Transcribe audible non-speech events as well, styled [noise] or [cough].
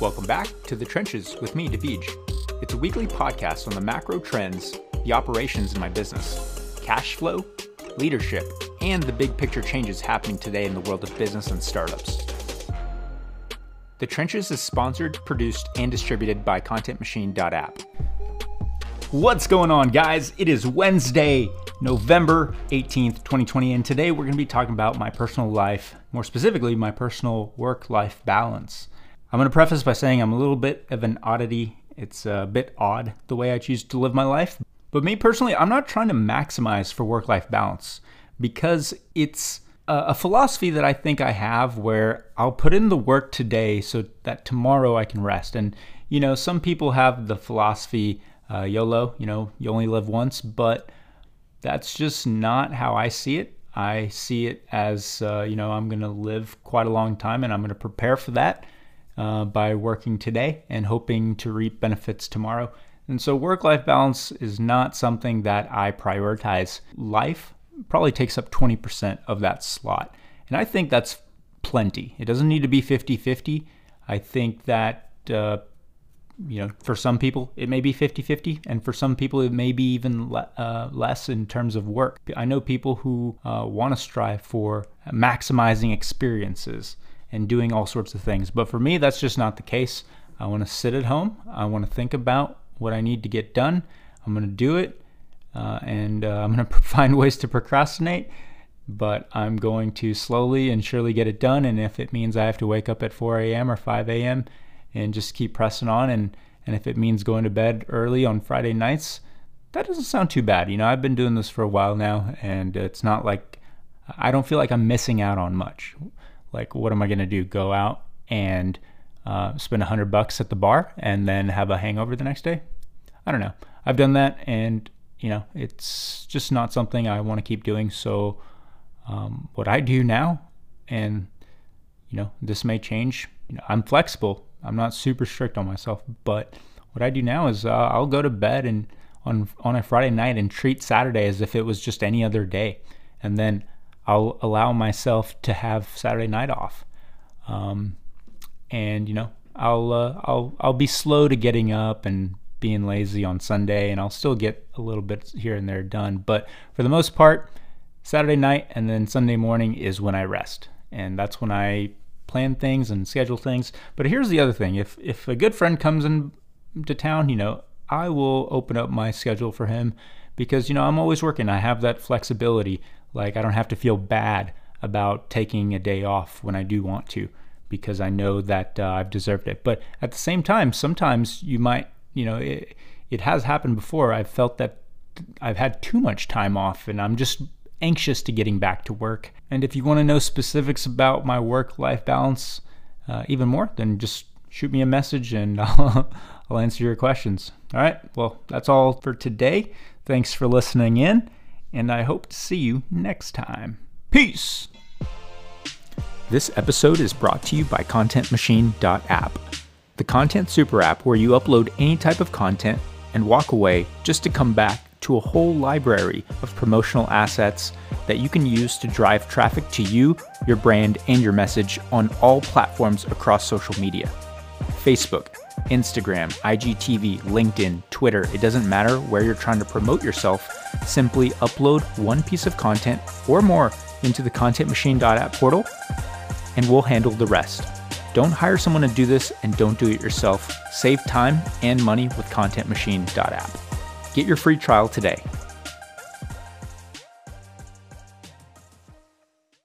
Welcome back to The Trenches with me, David. It's a weekly podcast on the macro trends, the operations in my business, cash flow, leadership, and the big picture changes happening today in the world of business and startups. The Trenches is sponsored, produced, and distributed by ContentMachine.app. What's going on, guys? It is Wednesday, November 18th, 2020, and today we're going to be talking about my personal life, more specifically, my personal work life balance. I'm going to preface by saying I'm a little bit of an oddity. It's a bit odd the way I choose to live my life. But me personally, I'm not trying to maximize for work life balance because it's a philosophy that I think I have where I'll put in the work today so that tomorrow I can rest. And, you know, some people have the philosophy uh, YOLO, you know, you only live once, but that's just not how I see it. I see it as, uh, you know, I'm going to live quite a long time and I'm going to prepare for that uh, by working today and hoping to reap benefits tomorrow. And so, work life balance is not something that I prioritize. Life probably takes up 20% of that slot. And I think that's plenty. It doesn't need to be 50 50. I think that, uh, you know, for some people it may be 50 50, and for some people it may be even le- uh, less in terms of work. I know people who uh, want to strive for maximizing experiences and doing all sorts of things. But for me, that's just not the case. I want to sit at home, I want to think about what I need to get done. I'm going to do it uh, and uh, [laughs] I'm going [laughs] to find ways to procrastinate, but I'm going to slowly and surely get it done. And if it means I have to wake up at 4 a.m. or 5 a.m. and just keep pressing on, and, and if it means going to bed early on Friday nights, that doesn't sound too bad. You know, I've been doing this for a while now, and it's not like I don't feel like I'm missing out on much. Like, what am I going to do? Go out and uh, spend a hundred bucks at the bar and then have a hangover the next day? I don't know. I've done that, and you know, it's just not something I want to keep doing. So, um, what I do now, and you know, this may change. You know, I'm flexible. I'm not super strict on myself, but what I do now is uh, I'll go to bed and on on a Friday night and treat Saturday as if it was just any other day, and then I'll allow myself to have Saturday night off. Um, and you know, I'll uh, I'll I'll be slow to getting up and being lazy on Sunday, and I'll still get a little bit here and there done. But for the most part, Saturday night and then Sunday morning is when I rest, and that's when I plan things and schedule things. But here's the other thing: if if a good friend comes into town, you know, I will open up my schedule for him because you know I'm always working. I have that flexibility. Like I don't have to feel bad about taking a day off when I do want to because I know that uh, I've deserved it. But at the same time, sometimes you might you know, it, it has happened before. I've felt that I've had too much time off and I'm just anxious to getting back to work. And if you want to know specifics about my work life balance uh, even more, then just shoot me a message and [laughs] I'll, I'll answer your questions. All right. Well, that's all for today. Thanks for listening in, and I hope to see you next time. Peace. This episode is brought to you by ContentMachine.app the Content Super app where you upload any type of content and walk away just to come back to a whole library of promotional assets that you can use to drive traffic to you, your brand, and your message on all platforms across social media Facebook, Instagram, IGTV, LinkedIn, Twitter. It doesn't matter where you're trying to promote yourself. Simply upload one piece of content or more into the ContentMachine.app portal, and we'll handle the rest. Don't hire someone to do this and don't do it yourself. Save time and money with ContentMachine.app. Get your free trial today